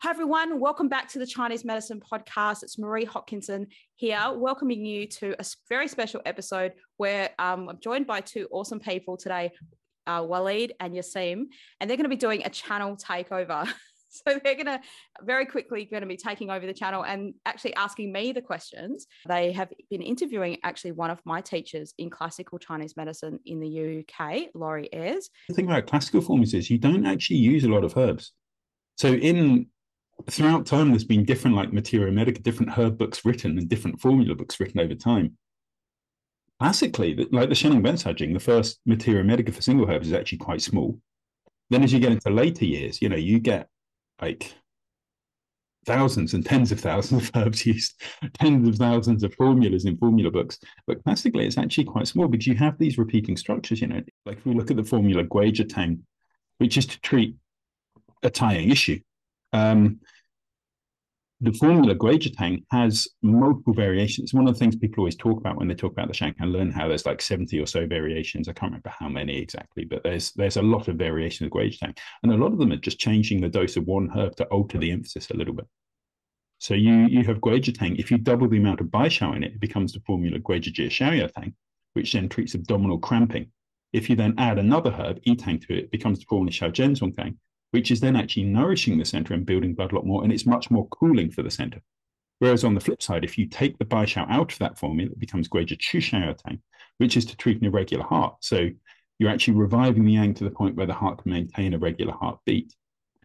Hi, everyone. Welcome back to the Chinese Medicine Podcast. It's Marie Hopkinson here, welcoming you to a very special episode where um, I'm joined by two awesome people today, uh, Waleed and Yassin, and they're going to be doing a channel takeover. so they're going to very quickly going to be taking over the channel and actually asking me the questions. They have been interviewing actually one of my teachers in classical Chinese medicine in the UK, Laurie Ayres. The thing about classical formulas is you don't actually use a lot of herbs. So in throughout time, there's been different like materia medica, different herb books written and different formula books written over time. Classically, like the Shennong Bencaojing, the first materia medica for single herbs is actually quite small. Then as you get into later years, you know, you get like thousands and tens of thousands of herbs used, tens of thousands of formulas in formula books. But classically, it's actually quite small because you have these repeating structures. You know, like if we look at the formula Guizhi Tang, which is to treat a Taiyang issue, um, the formula Guizhitang has multiple variations. One of the things people always talk about when they talk about the Shang Han Lun how there's like 70 or so variations. I can't remember how many exactly, but there's there's a lot of variations of Guizhitang. And a lot of them are just changing the dose of one herb to alter the emphasis a little bit. So you you have Guizhitang. If you double the amount of Baishao in it, it becomes the formula Guijajia Tang, which then treats abdominal cramping. If you then add another herb, Etang, to it, it becomes the formula Xiao Tang, which is then actually nourishing the center and building blood a lot more. And it's much more cooling for the center. Whereas on the flip side, if you take the Baishao out of that formula, it becomes Guija Chu Tang, which is to treat an irregular heart. So you're actually reviving the yang to the point where the heart can maintain a regular heartbeat.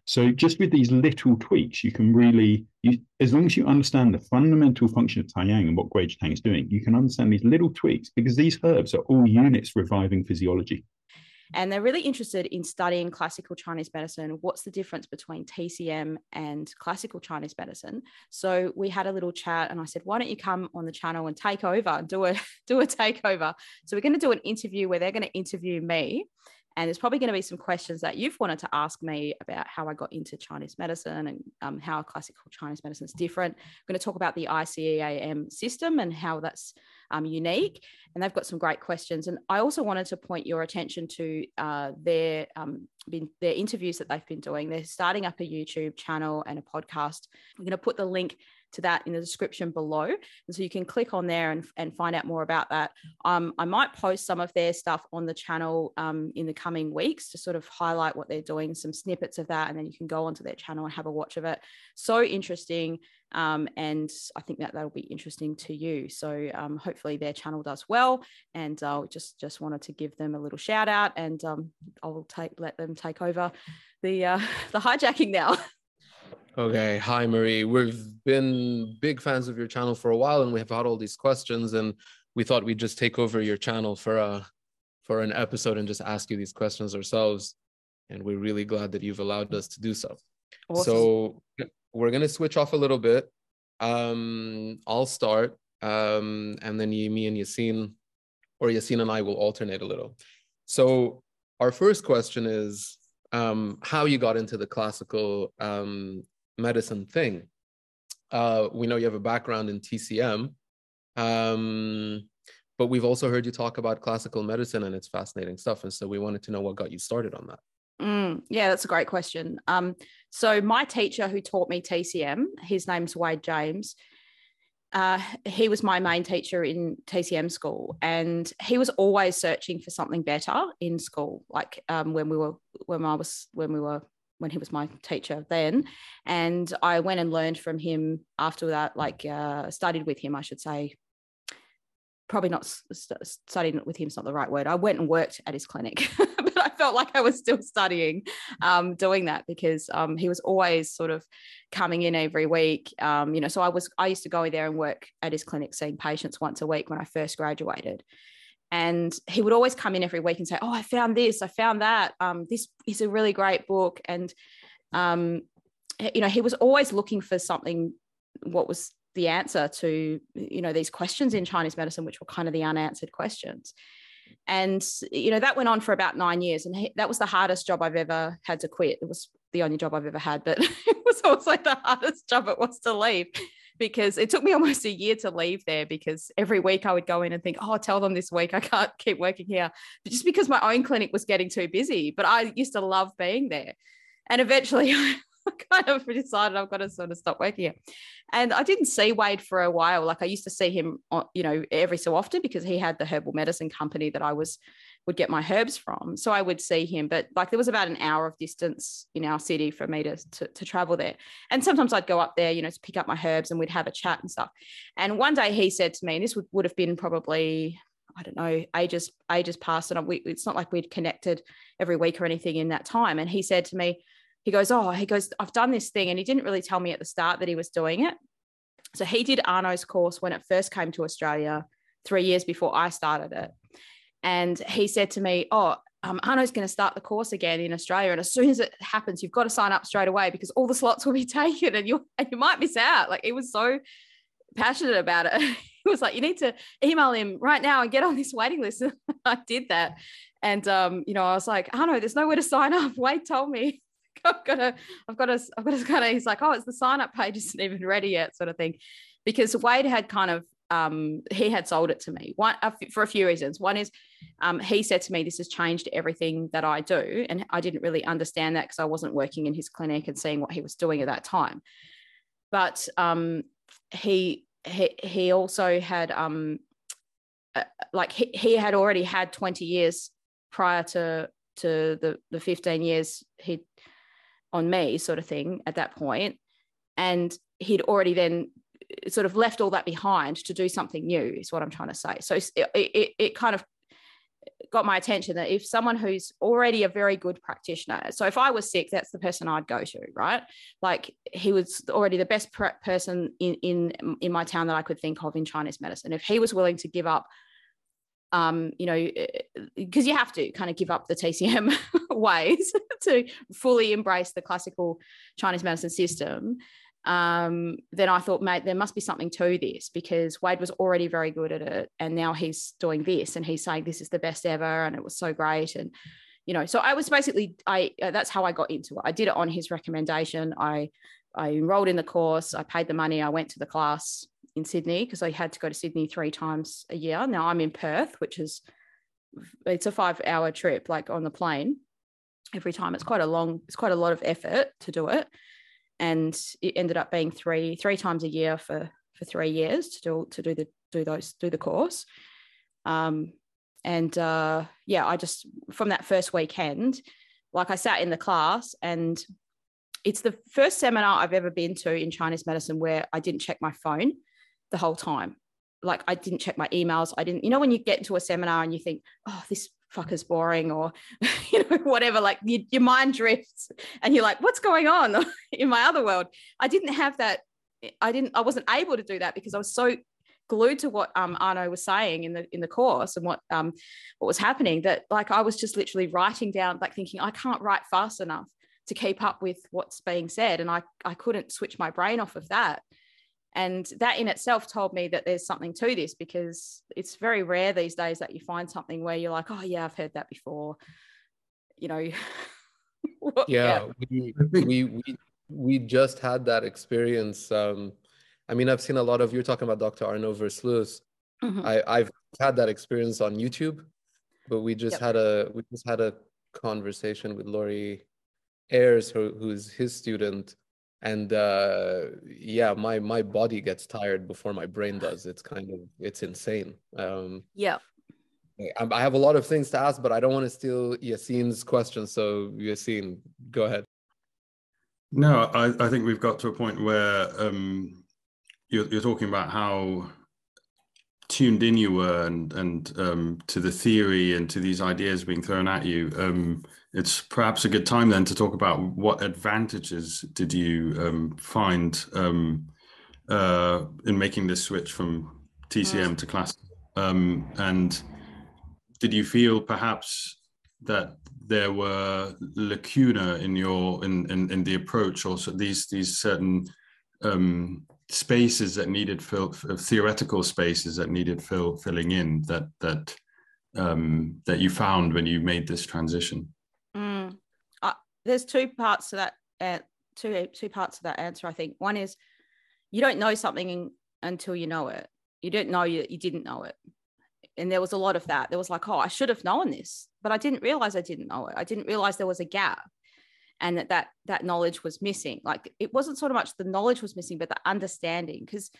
So just with these little tweaks, you can really, you, as long as you understand the fundamental function of Taiyang and what Guizhi Tang is doing, you can understand these little tweaks because these herbs are all units reviving physiology and they're really interested in studying classical Chinese medicine. What's the difference between TCM and classical Chinese medicine? So we had a little chat, and I said, "Why don't you come on the channel and take over do a do a takeover?" So we're going to do an interview where they're going to interview me. And there's probably going to be some questions that you've wanted to ask me about how I got into Chinese medicine and um, how classical Chinese medicine is different. I'm going to talk about the ICEAM system and how that's um, unique. And they've got some great questions. And I also wanted to point your attention to uh, their um, been, their interviews that they've been doing. They're starting up a YouTube channel and a podcast. I'm going to put the link to that in the description below. And so you can click on there and, and find out more about that. Um, I might post some of their stuff on the channel um, in the coming weeks to sort of highlight what they're doing, some snippets of that, and then you can go onto their channel and have a watch of it. So interesting. Um, and I think that that'll be interesting to you. So um, hopefully their channel does well, and I uh, just just wanted to give them a little shout out, and um, I'll take let them take over the uh, the hijacking now. Okay, hi Marie. We've been big fans of your channel for a while, and we have had all these questions, and we thought we'd just take over your channel for a for an episode and just ask you these questions ourselves. And we're really glad that you've allowed us to do so. Awesome. So we're gonna switch off a little bit. Um, I'll start, um, and then you, me and Yassin, or Yassin and I will alternate a little. So our first question is um, how you got into the classical um, medicine thing. Uh, we know you have a background in TCM, um, but we've also heard you talk about classical medicine and it's fascinating stuff. And so we wanted to know what got you started on that. Mm, yeah, that's a great question. Um, so my teacher who taught me TCM, his name's Wade James. Uh, he was my main teacher in TCM school, and he was always searching for something better in school. Like um, when we were when I was when we were when he was my teacher then, and I went and learned from him after that. Like uh, studied with him, I should say. Probably not st- studying with him is not the right word. I went and worked at his clinic. But I felt like I was still studying um, doing that because um, he was always sort of coming in every week. Um, you know, so I was I used to go there and work at his clinic seeing patients once a week when I first graduated. And he would always come in every week and say, "Oh, I found this, I found that. Um, this is a really great book." And um, you know, he was always looking for something. What was the answer to you know these questions in Chinese medicine, which were kind of the unanswered questions and you know that went on for about nine years and he, that was the hardest job i've ever had to quit it was the only job i've ever had but it was also the hardest job it was to leave because it took me almost a year to leave there because every week i would go in and think oh I'll tell them this week i can't keep working here but just because my own clinic was getting too busy but i used to love being there and eventually I kind of decided I've got to sort of stop working here. And I didn't see Wade for a while. Like I used to see him, uh, you know, every so often because he had the herbal medicine company that I was would get my herbs from. So I would see him, but like there was about an hour of distance in our city for me to, to, to travel there. And sometimes I'd go up there, you know, to pick up my herbs and we'd have a chat and stuff. And one day he said to me, and this would, would have been probably, I don't know, ages, ages past. And we, it's not like we'd connected every week or anything in that time. And he said to me, he goes, Oh, he goes, I've done this thing. And he didn't really tell me at the start that he was doing it. So he did Arno's course when it first came to Australia three years before I started it. And he said to me, Oh, um, Arno's going to start the course again in Australia. And as soon as it happens, you've got to sign up straight away because all the slots will be taken and you, and you might miss out. Like he was so passionate about it. he was like, you need to email him right now and get on this waiting list. I did that. And, um, you know, I was like, Arno, there's nowhere to sign up. Wade told me I've got to, I've got to, I've got to kind of, he's like, oh, it's the sign up page isn't even ready yet sort of thing. Because Wade had kind of um, he had sold it to me one for a few reasons. One is um, he said to me, "This has changed everything that I do," and I didn't really understand that because I wasn't working in his clinic and seeing what he was doing at that time. But um, he, he he also had um, uh, like he, he had already had twenty years prior to to the the fifteen years he on me sort of thing at that point, and he'd already then sort of left all that behind to do something new is what i'm trying to say. So it, it, it kind of got my attention that if someone who's already a very good practitioner so if i was sick that's the person i'd go to right? Like he was already the best person in in in my town that i could think of in chinese medicine. If he was willing to give up um, you know, because you have to kind of give up the TCM ways to fully embrace the classical Chinese medicine system um, then I thought, mate, there must be something to this because Wade was already very good at it. And now he's doing this and he's saying this is the best ever. And it was so great. And, you know, so I was basically, I, uh, that's how I got into it. I did it on his recommendation. I, I enrolled in the course. I paid the money. I went to the class in Sydney because I had to go to Sydney three times a year. Now I'm in Perth, which is, it's a five hour trip, like on the plane every time. It's quite a long, it's quite a lot of effort to do it and it ended up being three three times a year for for three years to do to do the do those do the course. Um, and uh, yeah i just from that first weekend like i sat in the class and it's the first seminar i've ever been to in chinese medicine where i didn't check my phone the whole time. Like i didn't check my emails. I didn't you know when you get into a seminar and you think oh this fucker's boring or you know whatever like you, your mind drifts and you're like what's going on in my other world? I didn't have that i didn't i wasn't able to do that because i was so glued to what um, arno was saying in the in the course and what um what was happening that like i was just literally writing down like thinking i can't write fast enough to keep up with what's being said and i i couldn't switch my brain off of that and that in itself told me that there's something to this because it's very rare these days that you find something where you're like, oh, yeah, I've heard that before. You know, yeah, yeah. We, we, we, we just had that experience. Um, I mean, I've seen a lot of, you're talking about Dr. Arno Versluis. Mm-hmm. I, I've had that experience on YouTube, but we just yep. had a, we just had a conversation with Laurie Ayres, who, who's his student and uh, yeah my my body gets tired before my brain does it's kind of it's insane um, yeah I have a lot of things to ask, but I don't want to steal Yassin's question. So Yassine, go ahead. No, I, I think we've got to a point where um, you're, you're talking about how tuned in you were and and um, to the theory and to these ideas being thrown at you. Um, it's perhaps a good time then to talk about what advantages did you um, find um, uh, in making this switch from TCM mm. to classic, um, and did you feel perhaps that there were lacuna in your in in, in the approach, also these these certain um, spaces that needed fill, theoretical spaces that needed fill, filling in that that um, that you found when you made this transition? there's two parts to that uh, two two parts to that answer i think. One is you don't know something until you know it. You don't know you, you didn't know it. And there was a lot of that. There was like oh i should have known this but i didn't realize i didn't know it. I didn't realize there was a gap and that that that knowledge was missing like it wasn't sort of much the knowledge was missing but the understanding because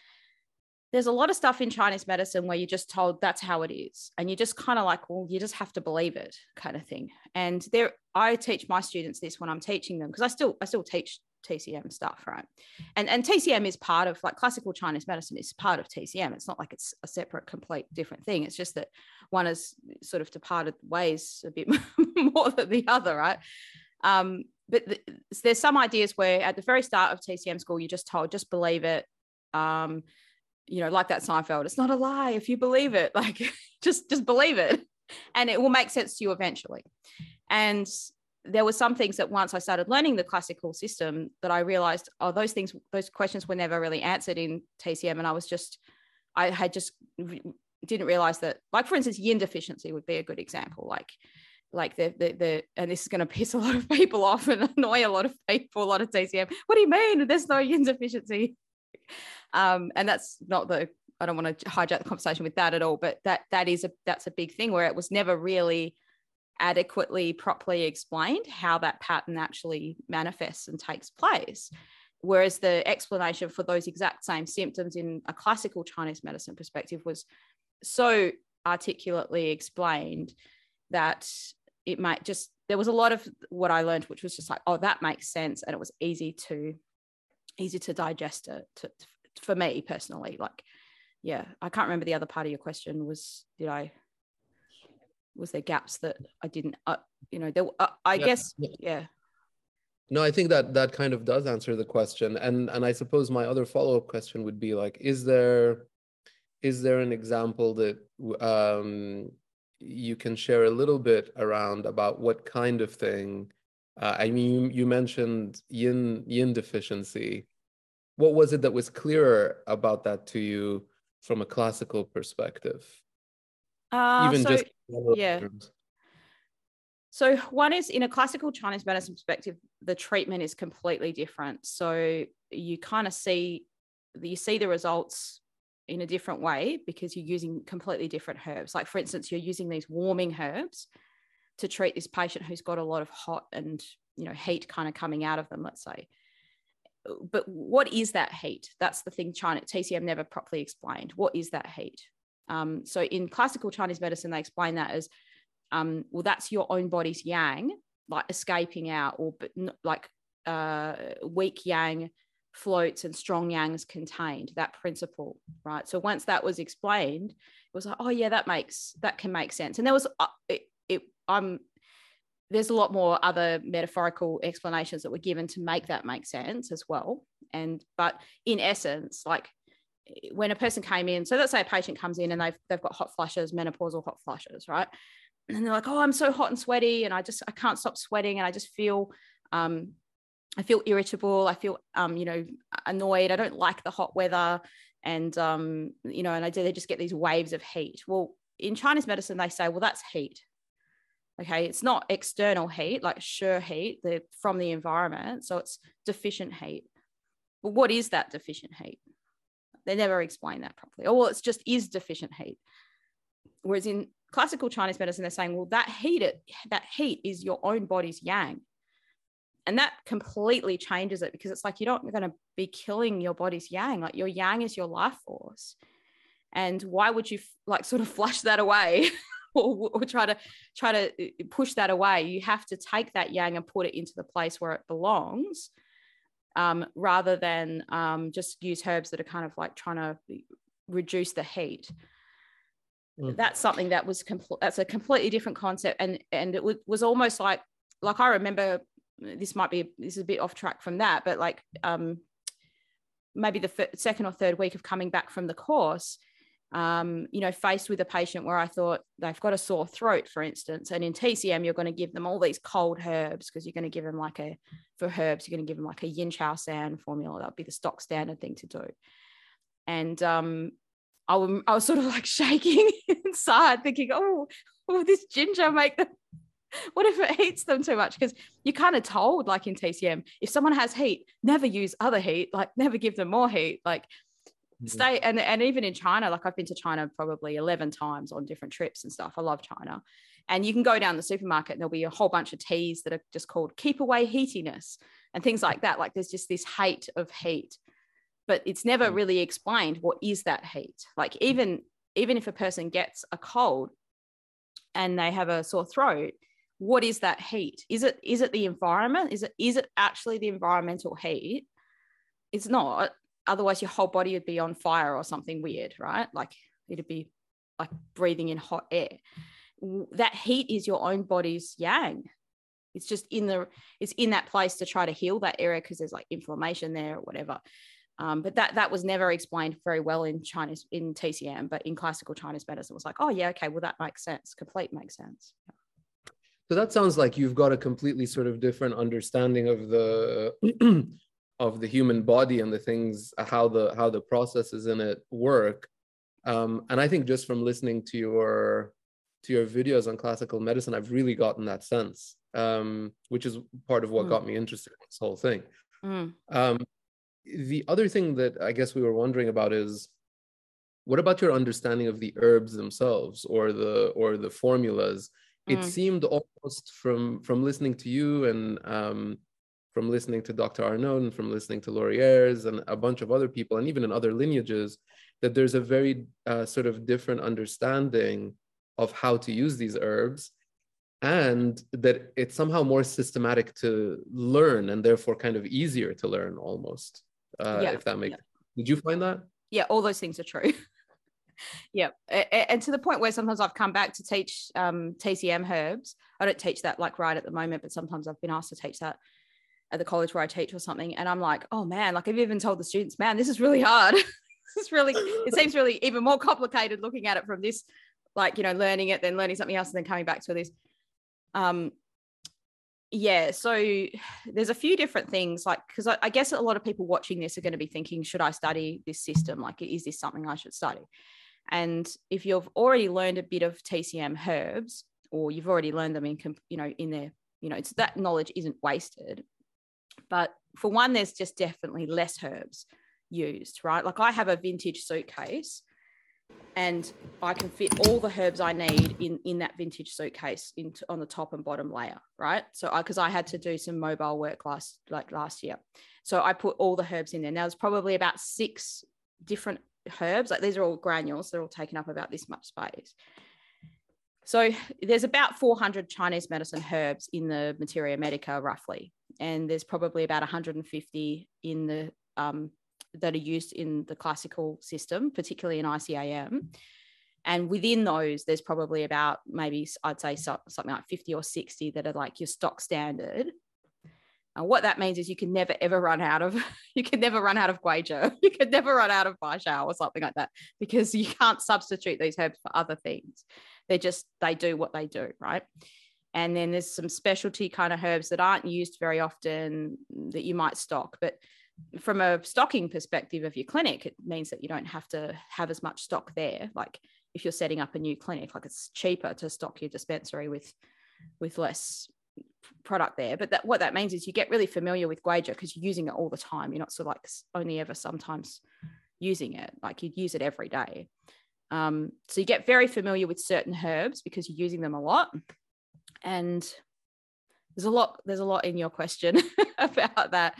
there's a lot of stuff in Chinese medicine where you're just told that's how it is. And you're just kind of like, well, you just have to believe it kind of thing. And there, I teach my students this when I'm teaching them because I still, I still teach TCM stuff, right? And and TCM is part of like classical Chinese medicine is part of TCM. It's not like it's a separate, complete different thing. It's just that one has sort of departed ways a bit more than the other, right? Um, but the, there's some ideas where at the very start of TCM school, you're just told just believe it. Um, you know, like that Seinfeld, it's not a lie if you believe it. Like just just believe it, and it will make sense to you eventually. And there were some things that once I started learning the classical system that I realized, oh, those things, those questions were never really answered in TCM, and I was just, I had just didn't realize that, like for instance, yin deficiency would be a good example. Like like the, the the and this is going to piss a lot of people off and annoy a lot of people a lot of tcm what do you mean? There's no yin deficiency. Um, and that's not the I don't want to hijack the conversation with that at all, but that that is a that's a big thing where it was never really adequately properly explained how that pattern actually manifests and takes place. Whereas the explanation for those exact same symptoms in a classical Chinese medicine perspective was so articulately explained that it might just there was a lot of what I learned, which was just like, oh, that makes sense, and it was easy to easy to digest it to, for me personally. Like yeah i can't remember the other part of your question was did i was there gaps that i didn't uh, you know there uh, i yeah. guess yeah. No i think that that kind of does answer the question. And and i suppose my other follow-up question would be like is there is there an example that um you can share a little bit around about what kind of thing uh, I mean, you, you mentioned yin yin deficiency. What was it that was clearer about that to you from a classical perspective? Uh, Even so, just yeah. Terms. So one is in a classical Chinese medicine perspective, the treatment is completely different. So you kind of see you see the results in a different way because you're using completely different herbs. Like for instance, you're using these warming herbs to treat this patient who's got a lot of hot and you know heat kind of coming out of them let's say. But what is that heat? That's the thing china tcm never properly explained. What is that heat? Um, so in classical chinese medicine they explain that as um, well that's your own body's yang like escaping out or but like uh, weak yang floats and strong yangs contained that principle right so once that was explained it was like oh yeah that makes that can make sense and there was uh, it, it I'm there's a lot more other metaphorical explanations that were given to make that make sense as well. And but in essence, like when a person came in, so let's say a patient comes in and they've they've got hot flushes, menopausal hot flushes, right? And they're like, oh, I'm so hot and sweaty, and I just I can't stop sweating, and I just feel um, I feel irritable. I feel um, you know, annoyed. I don't like the hot weather. And um, you know, and I do they just get these waves of heat. Well, in Chinese medicine, they say, well, that's heat. Okay, it's not external heat like sure heat the, from the environment, so it's deficient heat. But what is that deficient heat? They never explain that properly. Oh, well, it's just is deficient heat. Whereas in classical Chinese medicine, they're saying, well, that heat, that heat is your own body's yang. And that completely changes it because it's like you're not going to be killing your body's yang. Like your yang is your life force. And why would you like sort of flush that away or, or try to try to uh, push that away you have to take that yang and put it into the place where it belongs um, rather than um, just use herbs that are kind of like trying to reduce the heat mm. that's something that was complete that's a completely different concept and and it w- was almost like like i remember this might be this is a bit off track from that but like um maybe the f- second or third week of coming back from the course um, you know, faced with a patient where I thought they've got a sore throat, for instance, and in TCM, you're going to give them all these cold herbs because you're going to give them like a, for herbs, you're going to give them like a yin qiao san formula. That would be the stock standard thing to do. And um, I, was, I was sort of like shaking inside, thinking, oh, will this ginger make them? What if it hates them too much? Because you're kind of told, like in TCM, if someone has heat, never use other heat, like never give them more heat. Like stay and and even in China, like I've been to China probably 11 times on different trips and stuff. I love China. And you can go down the supermarket and there'll be a whole bunch of teas that are just called keep away heatiness and things like that. Like there's just this hate of heat, but it's never Mm. really explained what is that heat. Like even even if a person gets a cold and they have a sore throat, what is that heat? Is it is it the environment? Is it is it actually the environmental heat? It's not. Otherwise, your whole body would be on fire or something weird, right? Like it'd be like breathing in hot air. That heat is your own body's yang. It's just in the it's in that place to try to heal that area because there's like inflammation there or whatever. Um, but that that was never explained very well in Chinese in TCM, but in classical Chinese medicine it was like, oh yeah, okay, well that makes sense. Complete makes sense. So that sounds like you've got a completely sort of different understanding of the of the human body and the things how the how the processes in it work. Um, and I think just from listening to your to your videos on classical medicine, I've really gotten that sense, um, which is part of what Mm. got me interested in this whole thing. Mm. Um, the other thing that I guess we were wondering about is what about your understanding of the herbs themselves or the or the formulas? It Mm. seemed almost from from listening to you and um, from listening to Dr. Arno and from listening to Laurier's and a bunch of other people and even in other lineages that there's a very uh, sort of different understanding of how to use these herbs and that it's somehow more systematic to learn and therefore kind of easier to learn almost uh, Yeah, if that makes yeah. did you find that yeah, all those things are true. yeah, and to the point where sometimes I've come back to teach um, TCM herbs. I don't teach that like right at the moment, but sometimes I've been asked to teach that at the college where I teach or something, and I'm like, oh man, like I've even told the students, man, this is really hard. this is really, it seems really even more complicated looking at it from this, like you know, learning it, then learning something else, and then coming back to this. Um, yeah so there's a few different things like because I, I guess a lot of people watching this are going to be thinking should i study this system like is this something i should study and if you've already learned a bit of tcm herbs or you've already learned them in you know in there you know it's that knowledge isn't wasted but for one there's just definitely less herbs used right like i have a vintage suitcase and I can fit all the herbs I need in in that vintage suitcase into on the top and bottom layer, right? So I because I had to do some mobile work last like last year, so I put all the herbs in there. Now there's probably about six different herbs. Like these are all granules. They're all taking up about this much space. So there's about 400 Chinese medicine herbs in the Materia Medica, roughly, and there's probably about 150 in the um, that are used in the classical system, particularly in ICEAM. And within those, there's probably about maybe I'd say so, something like 50 or 60 that are like your stock standard. And what that means is you can never ever run out of you can never run out of guizhi, you can never run out of baishao or something like that because you can't substitute these herbs for other things. They just they do what they do, right? And then there's some specialty kind of herbs that aren't used very often that you might stock, but from a stocking perspective of your clinic, it means that you don't have to have as much stock there. Like if you're setting up a new clinic, like it's cheaper to stock your dispensary with with less product there. But that what that means is you get really familiar with Guizhi because you're using it all the time. You're not sort of like only ever sometimes using it. Like you'd use it every day. Um, so you get very familiar with certain herbs because you're using them a lot. And there's a lot, there's a lot in your question about that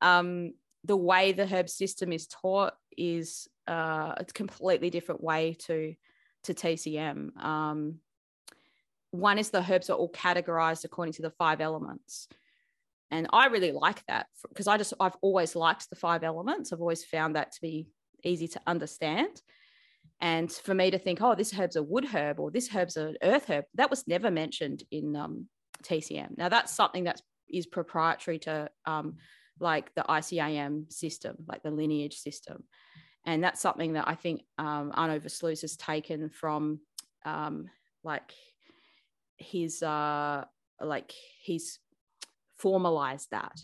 um, the way the herb system is taught is uh, a completely different way to to TCM. Um, one is the herbs are all categorized according to the five elements, and I really like that because I just I've always liked the five elements. I've always found that to be easy to understand. And for me to think, oh, this herb's a wood herb or this herb's an earth herb, that was never mentioned in um, TCM. Now that's something that is proprietary to um, like the ICEAM system, like the lineage system. And that's something that I think um, Arno Versluis has taken from um, like his, uh, like he's formalized that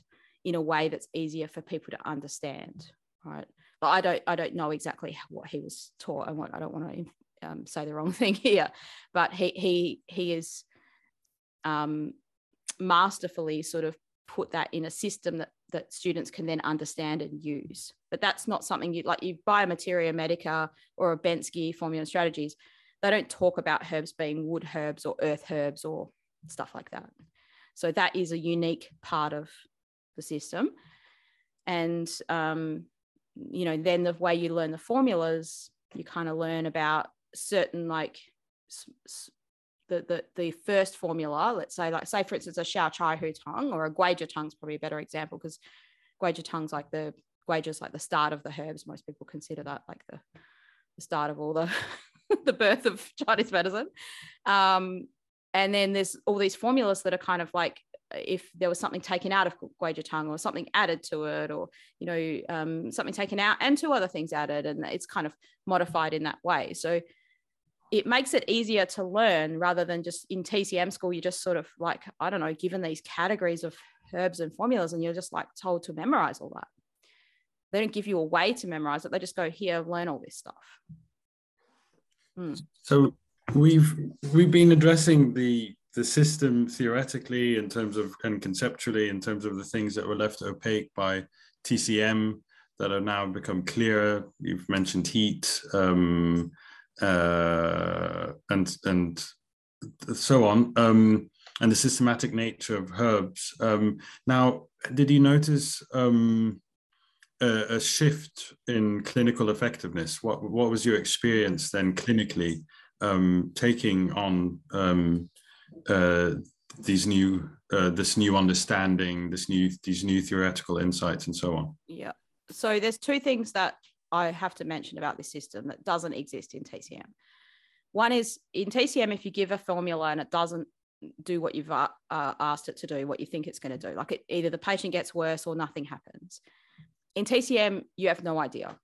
in a way that's easier for people to understand, right? But I don't, I don't know exactly what he was taught. I want, I don't want to um, say the wrong thing here, but he, he, he is um, masterfully sort of put that in a system that that students can then understand and use. But that's not something you like. You buy a Materia Medica or a Bensky Formula Strategies. They don't talk about herbs being wood herbs or earth herbs or stuff like that. So that is a unique part of the system. And, um, you know, then the way you learn the formulas, you kind of learn about certain like the, the, the first formula, let's say, like, say, for instance, a Xiao Chai Hu Tang or a Guizhi Tang is probably a better example because Guizhi Tang's like the Guizhi's like the start of the herbs. Most people consider that like the, the start of all the the birth of Chinese medicine. Um, and then there's all these formulas that are kind of like if there was something taken out of Guizhi or something added to it, or you know um, something taken out and two other things added, and it's kind of modified in that way. So it makes it easier to learn rather than just in TCM school. You're just sort of like I don't know, given these categories of herbs and formulas, and you're just like told to memorize all that. They don't give you a way to memorize it. They just go here, learn all this stuff. Hmm. So we've we've been addressing the the system theoretically in terms of and conceptually in terms of the things that were left opaque by TCM that have now become clearer. You've mentioned heat um, uh, and and so on, um, and the systematic nature of herbs. Um, now, did you notice um, a, a, shift in clinical effectiveness? What what was your experience then clinically um, taking on um, uh, these new uh, this new understanding, this new these new theoretical insights, and so on? Yeah. So there's two things that I have to mention about this system that doesn't exist in TCM. One is in TCM, if you give a formula and it doesn't do what you've uh, asked it to do, what you think it's going to do, like it, either the patient gets worse or nothing happens in TCM, you have no idea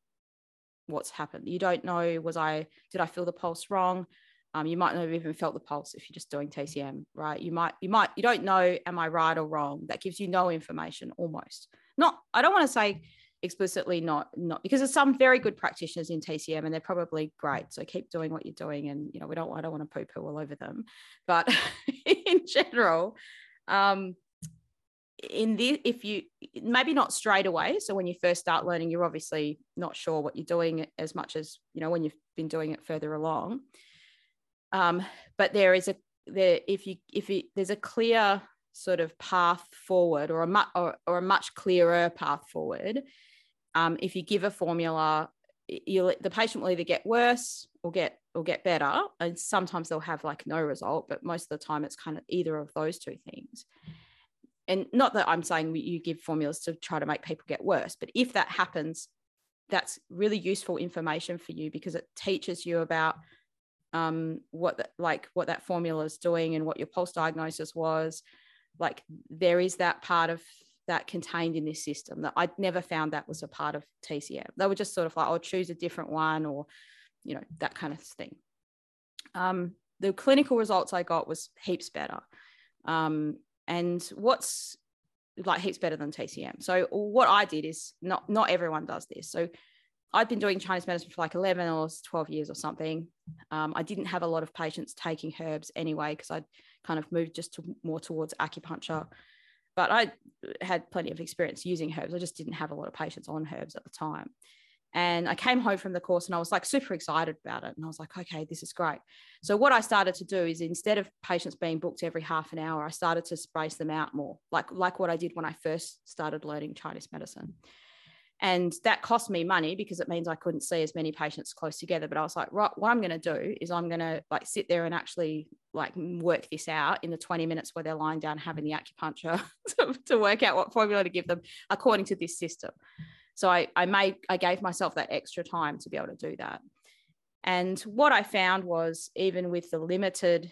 what's happened. You don't know, was I, did I feel the pulse wrong? Um, you might not have even felt the pulse if you're just doing TCM, right? You might, you might, you don't know, am I right or wrong? That gives you no information almost. Not, I don't want to say explicitly not, not because there's some very good practitioners in TCM and they're probably great. So keep doing what you're doing. And, you know, we don't, I don't want to poo poo all over them. But in general, um, in the if you maybe not straight away. So when you first start learning you're obviously not sure what you're doing as much as you know when you've been doing it further along. Um, but there is a there if you if you, there's a clear sort of path forward or a much or, or, a much clearer path forward. Um, if you give a formula you the patient will either get worse or get or get better. And sometimes they'll have like no result but most of the time it's kind of either of those two things and not that I'm saying you give formulas to try to make people get worse, but if that happens, that's really useful information for you because it teaches you about um, what the, like what that formula is doing and what your pulse diagnosis was. Like there is that part of that contained in this system that I'd never found that was a part of TCM. They were just sort of like, I'll oh, choose a different one or, you know, that kind of thing. Um, the clinical results I got was heaps better. Um, and what's like heaps better than TCM. So what I did is not not everyone does this. So I'd been doing Chinese medicine for like 11 or 12 years or something. Um, I didn't have a lot of patients taking herbs anyway because I'd kind of moved just to more towards acupuncture. But I had plenty of experience using herbs. I just didn't have a lot of patients on herbs at the time. And I came home from the course and I was like super excited about it. And I was like, okay, this is great. So, what I started to do is instead of patients being booked every half an hour, I started to space them out more, like, like what I did when I first started learning Chinese medicine. And that cost me money because it means I couldn't see as many patients close together. But I was like, right, what I'm going to do is I'm going to like sit there and actually like work this out in the 20 minutes where they're lying down having the acupuncture to, to work out what formula to give them according to this system. So I, I made, I gave myself that extra time to be able to do that. And what I found was even with the limited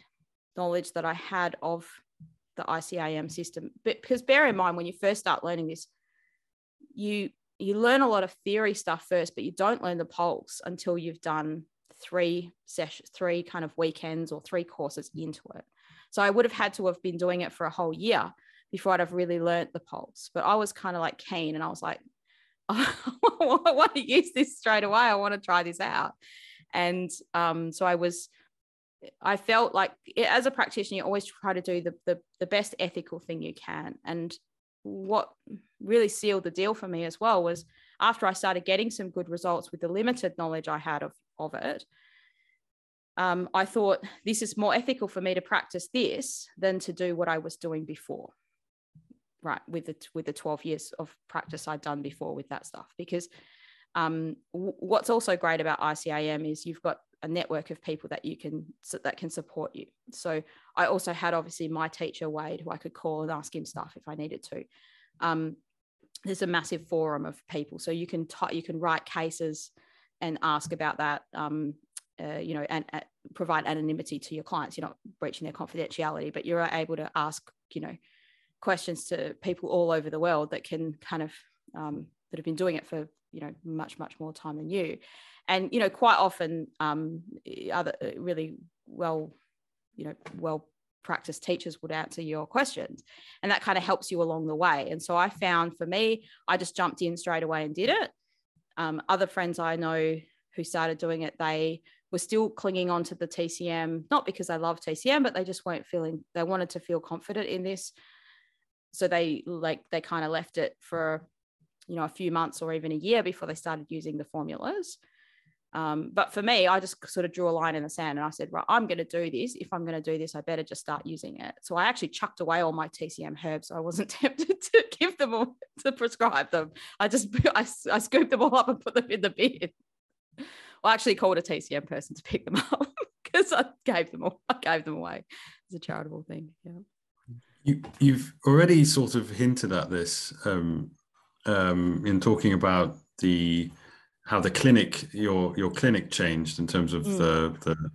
knowledge that I had of the ICEAM system, but because bear in mind when you first start learning this, you you learn a lot of theory stuff first, but you don't learn the pulse until you've done three sessions, three kind of weekends or three courses into it. So I would have had to have been doing it for a whole year before I'd have really learned the pulse. But I was kind of like keen and I was like, I want to use this straight away. I want to try this out. And um, so I was, I felt like as a practitioner, you always try to do the, the, the best ethical thing you can. And what really sealed the deal for me as well was after I started getting some good results with the limited knowledge I had of, of it, um, I thought this is more ethical for me to practice this than to do what I was doing before. Right, with the with the 12 years of practice I'd done before with that stuff. Because um, w- what's also great about ICEAM is you've got a network of people that you can that can support you. So I also had obviously my teacher Wade, who I could call and ask him stuff if I needed to. Um, there's a massive forum of people, so you can t- you can write cases and ask about that. Um, uh, you know, and uh, provide anonymity to your clients. You're not breaching their confidentiality, but you're able to ask, you know, questions to people all over the world that can kind of um, that have been doing it for you know much much more time than you, and you know quite often um, other uh, really well, you know, well practiced teachers would answer your questions and that kind of helps you along the way and so i found for me i just jumped in straight away and did it um, other friends i know who started doing it they were still clinging on to the TCM, not because they love TCM, but they just weren't feeling, they wanted to feel confident in this. So they like, they kind of left it for, you know, a few months or even a year before they started using the formulas. Um, but for me, I just sort of drew a line in the sand and I said, right, I'm going to do this. If I'm going to do this, I better just start using it. So I actually chucked away all my TCM herbs. I wasn't tempted to give them all to prescribe them. I just I, I scooped them all up and put them in the bin. well, I actually called a TCM person to pick them up because I gave them all, I gave them away it's a charitable thing. Yeah. You, you've already sort of hinted at this um, um, in talking about the how the clinic your your clinic changed in terms of mm. the, the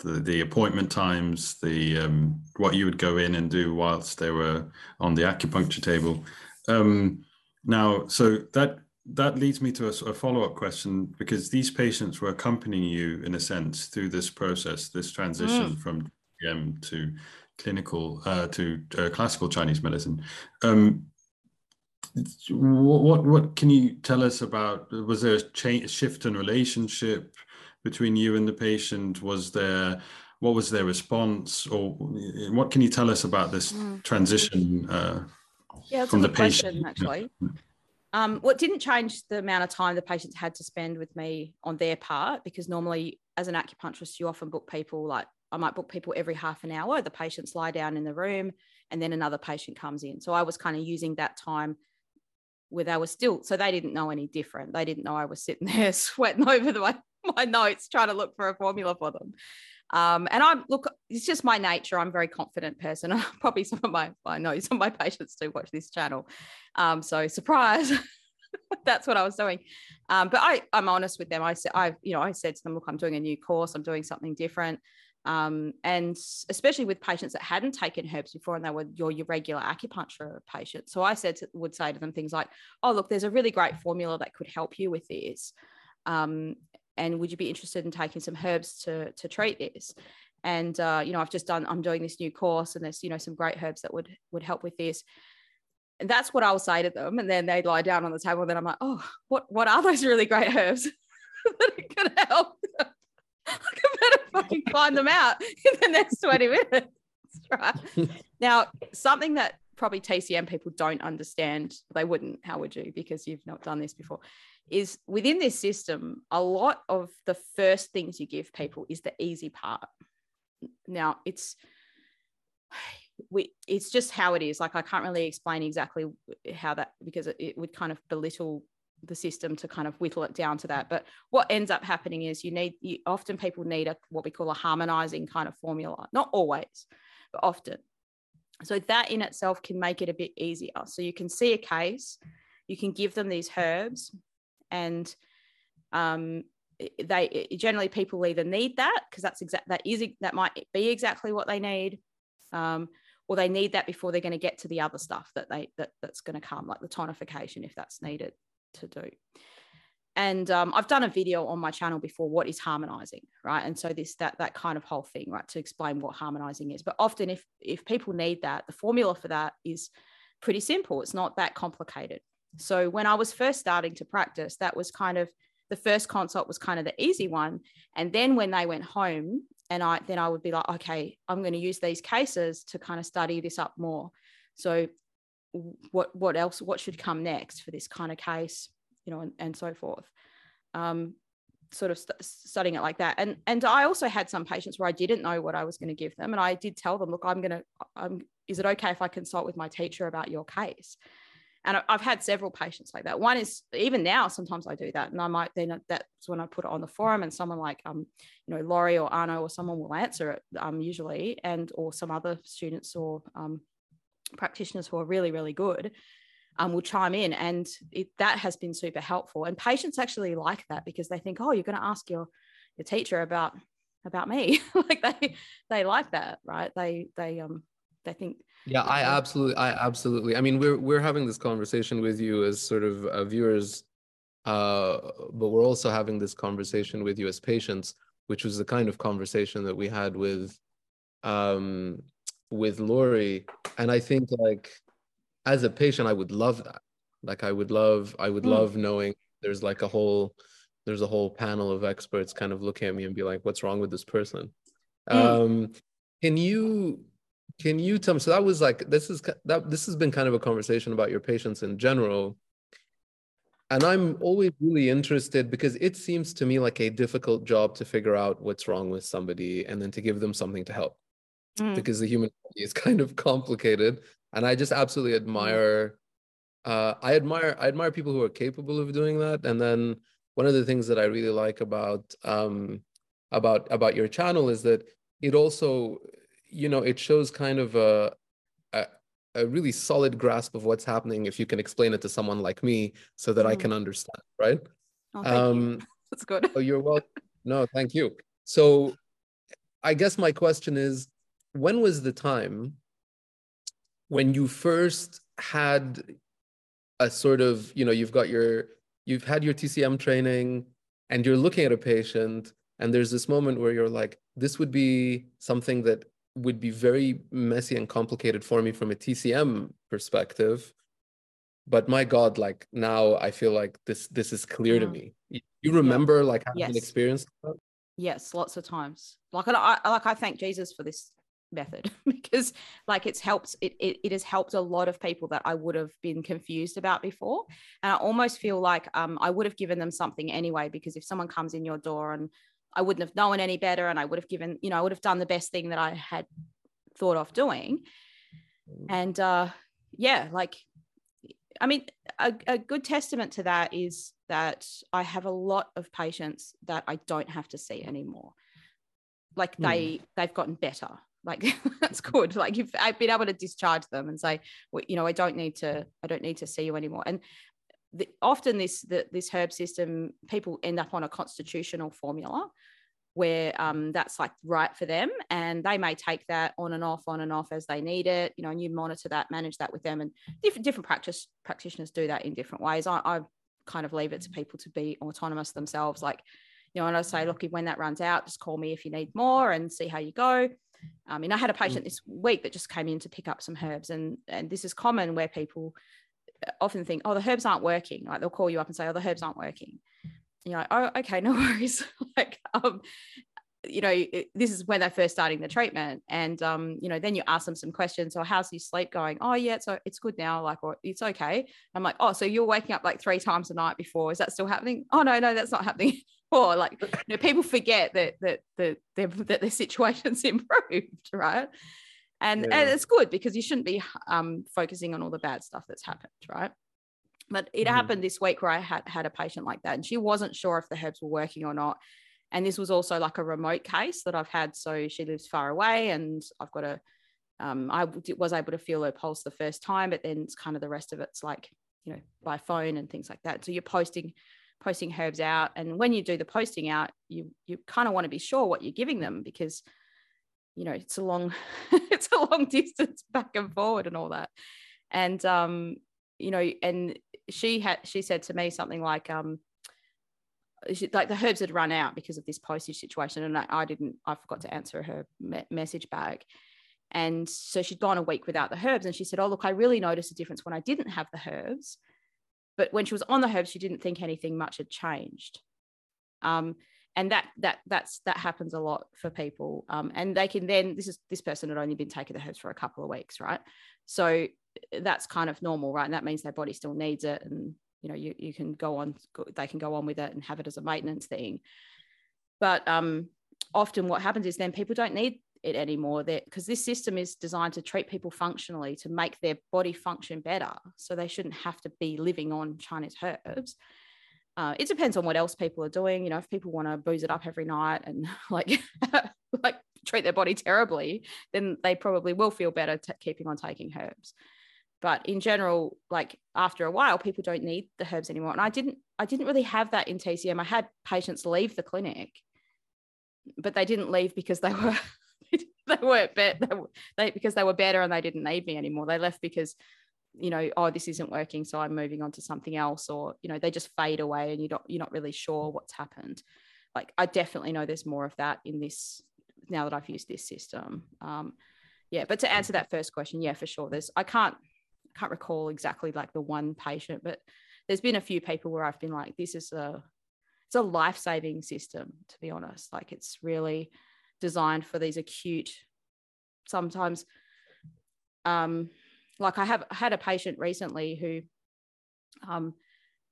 the the appointment times, the um, what you would go in and do whilst they were on the acupuncture table. Um, now, so that that leads me to a, a follow-up question because these patients were accompanying you in a sense through this process this transition mm. from TCM to clinical uh, to uh, classical chinese medicine. Um, what, what, what can you tell us about was there a change shift in relationship between you and the patient? Was there what was their response? Or what can you tell us about this mm. transition uh, yeah, from the patient question, actually. Um, what didn't change the amount of time the patients had to spend with me on their part, because normally as an acupuncturist, you often book people like I might book people every half an hour. The patients lie down in the room and then another patient comes in. So I was kind of using that time where they were still, so they didn't know any different. They didn't know I was sitting there sweating over the, my, my notes trying to look for a formula for them. Um, and I'm look, it's just my nature. I'm a very confident person. Probably some of my, I know some of my patients do watch this channel. Um, so surprise, that's what I was doing. Um, but I, I'm honest with them. I said, I, you know, I said to them, look, I'm doing a new course. I'm doing something different. Um, and especially with patients that hadn't taken herbs before and they were your, your regular acupuncture patients. So I said to, would say to them things like, oh, look, there's a really great formula that could help you with this. Um, and would you be interested in taking some herbs to to treat this and uh, you know i've just done i'm doing this new course and there's you know some great herbs that would would help with this and that's what i'll say to them and then they'd lie down on the table and then i'm like oh what what are those really great herbs that are going to help fucking find them out in the next 20 minutes right now something that probably tcm people don't understand they wouldn't how would you because you've not done this before is within this system, a lot of the first things you give people is the easy part. Now it's we it's just how it is. Like I can't really explain exactly how that because it, it would kind of belittle the system to kind of whittle it down to that. But what ends up happening is you need you, often people need a what we call a harmonizing kind of formula. Not always, but often. So that in itself can make it a bit easier. So you can see a case, you can give them these herbs, and um, they generally people either need that because that's exact that is that might be exactly what they need um, or they need that before they're going to get to the other stuff that they that that's going to come like the tonification if that's needed to do. And um, i've done a video on my channel before what is harmonizing right? And so this that that kind of whole thing right to explain what harmonizing is. But often if if people need that the formula for that is pretty simple. It's not that complicated. So when I was first starting to practice, that was kind of the first consult was kind of the easy one. And then when they went home, and I then I would be like, okay, I'm going to use these cases to kind of study this up more. So what what else? What should come next for this kind of case? You know, and, and so forth. Um, sort of st- studying it like that. And and I also had some patients where I didn't know what I was going to give them, and I did tell them, look, I'm going to, I'm, is it okay if I consult with my teacher about your case? And I've had several patients like that. One is even now, sometimes I do that, and I might then that's when I put it on the forum, and someone like um, you know, Laurie or Arno or someone will answer it um, usually, and or some other students or um, practitioners who are really really good um, will chime in and it, that has been super helpful. And patients actually like that because they think oh you're going to ask your your teacher about about me. Like they they like that right? They they um they think yeah i absolutely i absolutely i mean we're we're having this conversation with you as sort of uh, viewers uh but we're also having this conversation with you as patients which was the kind of conversation that we had with um with Laurie and I think like as a patient, I would love that. Like I would love, I would mm. love knowing there's like a whole, there's a whole panel of experts kind of looking at me and be like, what's wrong with this person? Mm. Um, can you, can you tell me? So that was like, this is that this has been kind of a conversation about your patients in general. And I'm always really interested because it seems to me like a difficult job to figure out what's wrong with somebody and then to give them something to help. Mm. Because the human body is kind of complicated and I just absolutely mm-hmm. admire. Uh, I admire I admire people who are capable of doing that. And then one of the things that I really like about um, about about your channel is that it also, you know, it shows kind of a, a a really solid grasp of what's happening if you can explain it to someone like me so that mm. I can understand, right? Oh, um, That's good. oh, you're welcome. No, thank you. So I guess my question is when was the time when you first had a sort of, you know, you've got your, you've had your TCM training and you're looking at a patient and there's this moment where you're like, this would be something that would be very messy and complicated for me from a TCM perspective. But my God, like now I feel like this this is clear yeah. to mm. me. You remember yeah. like having yes. an experience? Yes, lots of times. Like I like I thank Jesus for this method because like it's helped it, it, it has helped a lot of people that i would have been confused about before and i almost feel like um, i would have given them something anyway because if someone comes in your door and i wouldn't have known any better and i would have given you know i would have done the best thing that i had thought of doing mm. and uh yeah like i mean a, a good testament to that is that i have a lot of patients that i don't have to see anymore like they mm. they've gotten better like that's good. Like if i've been able to discharge them and say well, you know i don't need to i don't need to see you anymore. And the, often this the, this herb system people end up on a constitutional formula where um, that's like right for them and they may take that on and off on and off as they need it you know and you monitor that manage that with them and different different practice practitioners do that in different ways. I, I kind of leave it to people to be autonomous themselves like you know and i say look when that runs out just call me if you need more and see how you go I mean, I had a patient mm. this week that just came in to pick up some herbs, and and this is common where people uh, often think, oh, the herbs aren't working. Like they'll call you up and say, oh, the herbs aren't working. And you're like, oh, okay, no worries. like, um, you know, it, this is when they're first starting the treatment, and um, you know, then you ask them some questions. So, how's your sleep going? Oh, yeah, so it's good now. Like, or it's okay. I'm like, oh, so you're waking up like three times a night before. Is that still happening? Oh, no, no, that's not happening. Or like you know, people forget that that that their that their situation's improved, right? And yeah. and it's good because you shouldn't be um, focusing on all the bad stuff that's happened, right? But it mm-hmm. happened this week where I had had a patient like that, and she wasn't sure if the herbs were working or not. And this was also like a remote case that I've had. So she lives far away, and I've got a um, I was able to feel her pulse the first time, but then it's kind of the rest of it's like, you know, by phone and things like that. So you're posting posting herbs out and when you do the posting out you you kind of want to be sure what you're giving them because you know it's a long it's a long distance back and forward and all that. And um you know and she had she said to me something like um like the herbs had run out because of this postage situation and I, I didn't i forgot to answer her me- message back. And so she'd gone a week without the herbs and she said oh look i really noticed a difference when i didn't have the herbs but when she was on the herbs, she didn't think anything much had changed. Um, and that that that's that happens a lot for people. Um, and they can then this is this person had only been taking the herbs for a couple of weeks, right? So that's kind of normal, right? And that means their body still needs it, and you know you, you can go on they can go on with it and have it as a maintenance thing but um, often what happens is then people don't need it anymore. Because this system is designed to treat people functionally to make their body function better so they shouldn't have to be living on chinese herbs. Uh, it depends on what else people are doing. You know if people want to booze it up every night and like like treat their body terribly then they probably will feel better t- keeping on taking herbs. But in general like after a while people don't need the herbs anymore. And i didn't i didn't really have that in tcm i had patients leave the clinic but they didn't leave because they were they weren't better they, they, because they were better and they didn't need me anymore. They left because you know oh this isn't working so i'm moving on to something else or you know they just fade away and you don't you're not really sure what's happened. Like i definitely know there's more of that in this now that i've used this system. Um yeah but to answer that first question yeah for sure there's i can't can't recall exactly like the one patient but there's been a few people where i've been like this is a it's a life-saving system to be honest. Like it's really designed for these acute sometimes um like i have had a patient recently who um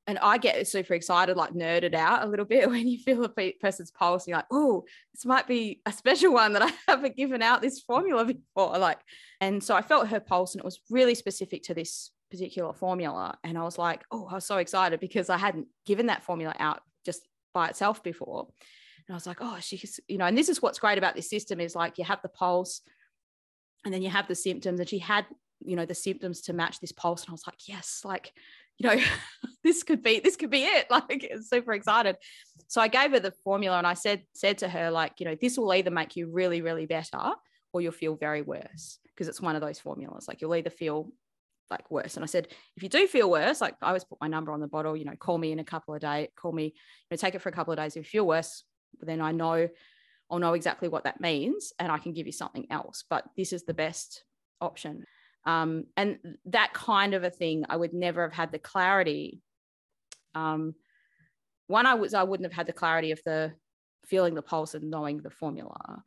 and I get super excited, like nerded out a little bit when you feel a person's pulse. You're like, oh, this might be a special one that I haven't given out this formula before. Like, and so I felt her pulse, and it was really specific to this particular formula. And I was like, oh, I was so excited because I hadn't given that formula out just by itself before. And I was like, oh, she's, you know, and this is what's great about this system is like you have the pulse and then you have the symptoms. And she had, you know, the symptoms to match this pulse. And I was like, yes, like, you know, this could be, this could be it. Like super excited. So I gave her the formula and I said, said to her, like, you know, this will either make you really, really better or you'll feel very worse because it's one of those formulas. Like you'll either feel like worse. And I said, if you do feel worse, like I always put my number on the bottle, you know, call me in a couple of days, call me, you know, take it for a couple of days. If you feel worse, then I know I'll know exactly what that means and I can give you something else. But this is the best option. Um, and that kind of a thing, I would never have had the clarity. Um, one, I was I wouldn't have had the clarity of the feeling the pulse and knowing the formula.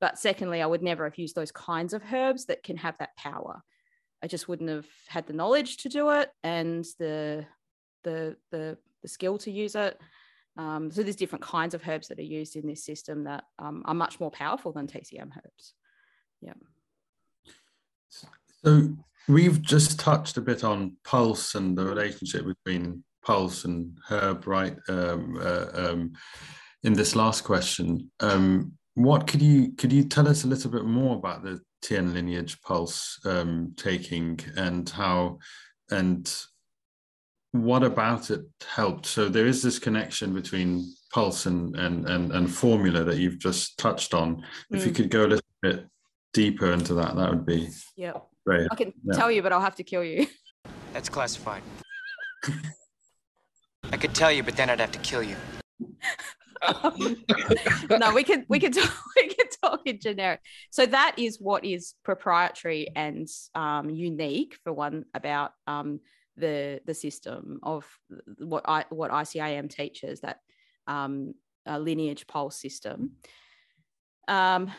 But secondly, I would never have used those kinds of herbs that can have that power. I just wouldn't have had the knowledge to do it and the the the, the skill to use it. Um, so there's different kinds of herbs that are used in this system that um, are much more powerful than TCM herbs. Yeah. So we've just touched a bit on pulse and the relationship between pulse and herb, right? Um, uh, um, in this last question, um, what could you could you tell us a little bit more about the Tien lineage pulse um, taking and how and what about it helped? So there is this connection between pulse and and and, and formula that you've just touched on. Mm. If you mm. could go a little bit deeper into that, that would be yeah. Great. I can yeah. tell you, but I'll have to kill you. That's classified. I could tell you, but then I'd have to kill you. no, we can we can talk, we can talk in generic. So that is what is proprietary and um, unique for one about um, the the system of what I what ICEAM teaches that um, lineage pulse system. Um,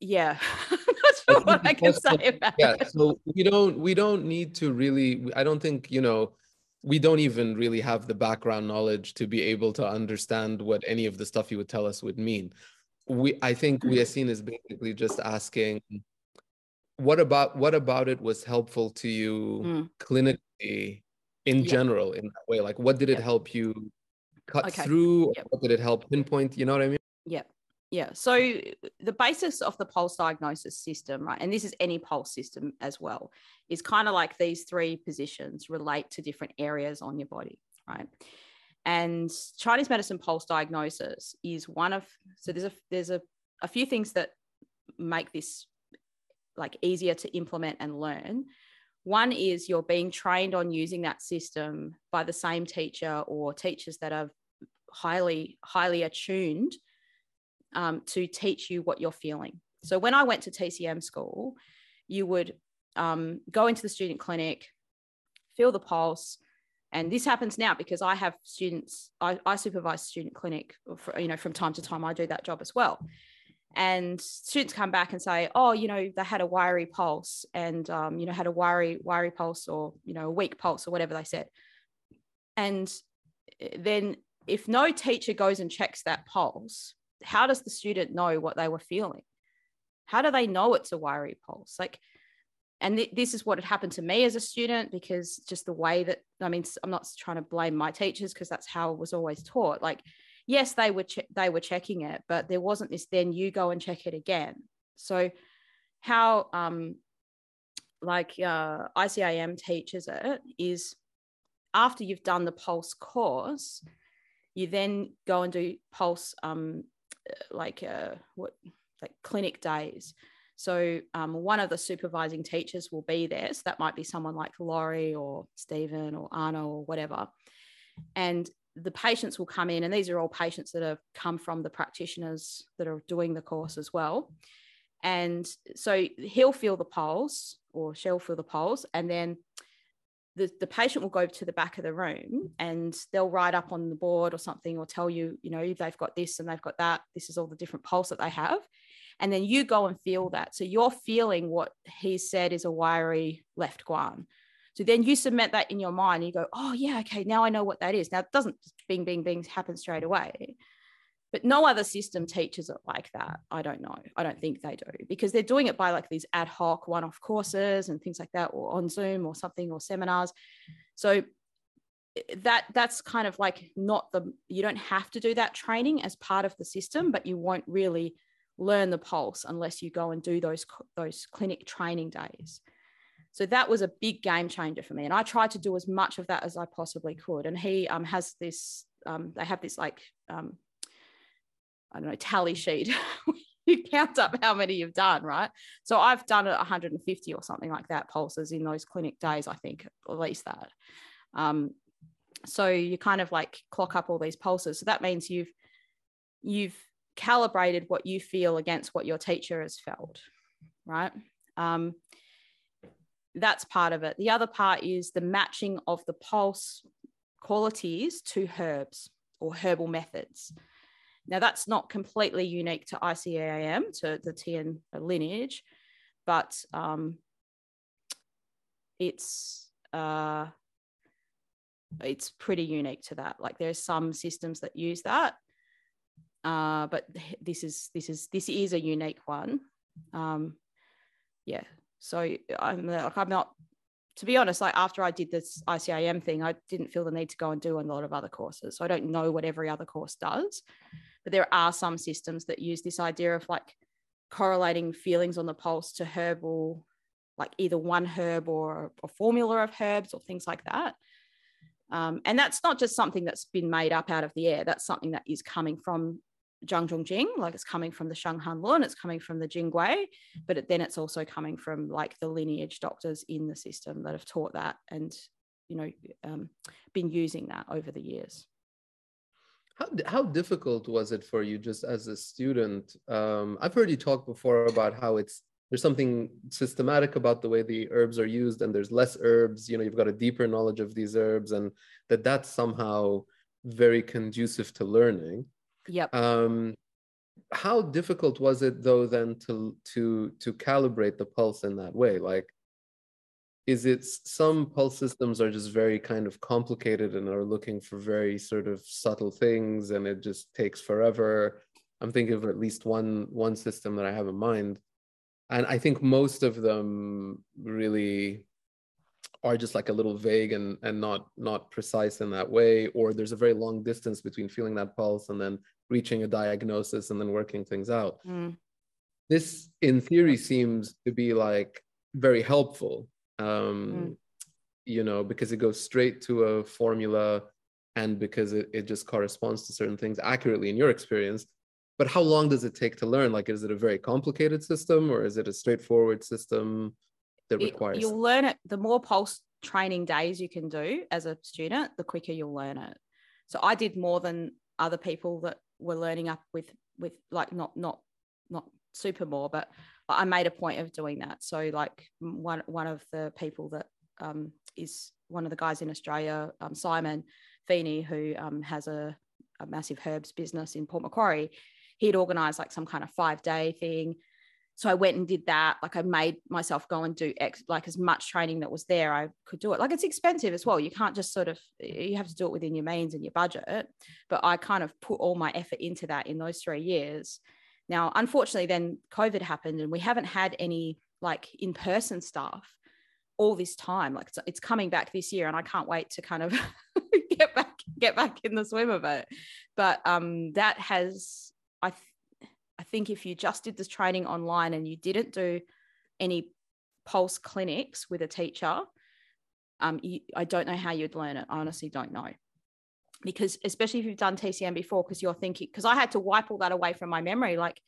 yeah, that's what I can say about yeah, it. So we don't we don't need to really. I don't think you know we don't even really have the background knowledge to be able to understand what any of the stuff you would tell us would mean. We I think we Yassin is basically just asking what about what about it was helpful to you mm. clinically in yeah. general in that way like what did it yeah. help you cut okay. through yep. what did it help pinpoint you know what i mean yeah yeah so the basis of the pulse diagnosis system right and this is any pulse system as well is kind of like these three positions relate to different areas on your body right and chinese medicine pulse diagnosis is one of so there's a there's a, a few things that make this like easier to implement and learn. One is you're being trained on using that system by the same teacher or teachers that are highly, highly attuned um, to teach you what you're feeling. So when I went to TCM school, you would um, go into the student clinic, feel the pulse, and this happens now because I have students. I, I supervise student clinic, for, you know, from time to time. I do that job as well, and students come back and say oh you know they had a wiry pulse and um, you know had a wiry wiry pulse or you know a weak pulse or whatever they said. And eh, then if no teacher goes and checks that pulse how does the student know what they were feeling? How do they know it's a wiry pulse? Like and th- this is what had happened to me as a student because just the way that i mean i'm not trying to blame my teachers because that's how it was always taught. Like yes they were che- they were checking it but there wasn't this then you go and check it again so how um like uh, ICEAM teaches it is after you've done the pulse course you then go and do pulse um like uh what like clinic days so um, one of the supervising teachers will be there. So that might be someone like Laurie or Stephen or Anna or whatever. And the patients will come in, and these are all patients that have come from the practitioners that are doing the course as well. And so he'll feel the pulse or she'll feel the pulse, and then the, the patient will go to the back of the room and they'll write up on the board or something or tell you, you know, they've got this and they've got that. This is all the different pulse that they have and then you go and feel that so you're feeling what he said is a wiry left guan so then you submit that in your mind you go oh yeah okay now i know what that is. Now it doesn't bing bing bing happen straight away. But no other system teaches it like that. I don't know. I don't think they do because they're doing it by like these ad hoc one-off courses and things like that or on zoom or something or seminars. So eh, that that's kind of like not the you don't have to do that training as part of the system but you won't really learn the pulse unless you go and do those those clinic training days so that was a big game changer for me and i tried to do as much of that as i possibly could. And he um, has this um, they have this like um, i don't know tally sheet. You count up how many you've done right? So i've done 150 or something like that pulses in those clinic days i think at least that. Um, so you kind of like clock up all these pulses. So that means you've you've calibrated what you feel against what your teacher has felt, right? Um, that's part of it. The other part is the matching of the pulse qualities to herbs or herbal methods. Now, that's not completely unique to ICEAM, to the TN lineage, but um, it's uh, it's pretty unique to that. Like there's some systems that use that, uh, but this is this is this is a unique one. Um, yeah, so I'm like I'm not. To be honest, like after I did this ICEAM thing, I didn't feel the need to go and do a lot of other courses. So I don't know what every other course does, but there are some systems that use this idea of like correlating feelings on the pulse to herbal, like either one herb or a formula of herbs or things like that. Um, and that's not just something that's been made up out of the air. That's something that is coming from Zhang Zhongjing, like it's coming from the Shang Han Lun, it's coming from the Jingui, but it, then it's also coming from like the lineage doctors in the system that have taught that and, you know, um, been using that over the years. How, how difficult was it for you just as a student? Um, I've heard you talk before about how it's there's something systematic about the way the herbs are used and there's less herbs you know you've got a deeper knowledge of these herbs and that that's somehow very conducive to learning Yep. Um, how difficult was it though then to to to calibrate the pulse in that way? Like, is it some pulse systems are just very kind of complicated and are looking for very sort of subtle things, and it just takes forever. I'm thinking of at least one one system that I have in mind, and I think most of them really are just like a little vague and and not not precise in that way or there's a very long distance between feeling that pulse and then reaching a diagnosis and then working things out. Mm. this in theory seems to be like very helpful um mm. you know because it goes straight to a formula and because it, it just corresponds to certain things accurately in your experience. But how long does it take to learn? Like is it a very complicated system or is it a straightforward system that requires you'll learn it the more pulse training days you can do as a student the quicker you'll learn it. So i did more than other people that were learning up with with like not not not super more but i made a point of doing that. So like one one of the people that um, is one of the guys in australia um, simon feeney who um, has a, a massive herbs business in port macquarie he'd organized like some kind of five day thing so I went and did that. Like I made myself go and do ex- like as much training that was there. I could do it. Like it's expensive as well. You can't just sort of you have to do it within your means and your budget. But I kind of put all my effort into that in those three years. Now, unfortunately, then COVID happened and we haven't had any like in person stuff all this time. Like it's, it's coming back this year, and I can't wait to kind of get back get back in the swim of it. But um, that has I think if you just did this training online and you didn't do any pulse clinics with a teacher, um, you, I don't know how you'd learn it. I honestly don't know. Because especially if you've done TCM before, because you're thinking, because I had to wipe all that away from my memory. Like,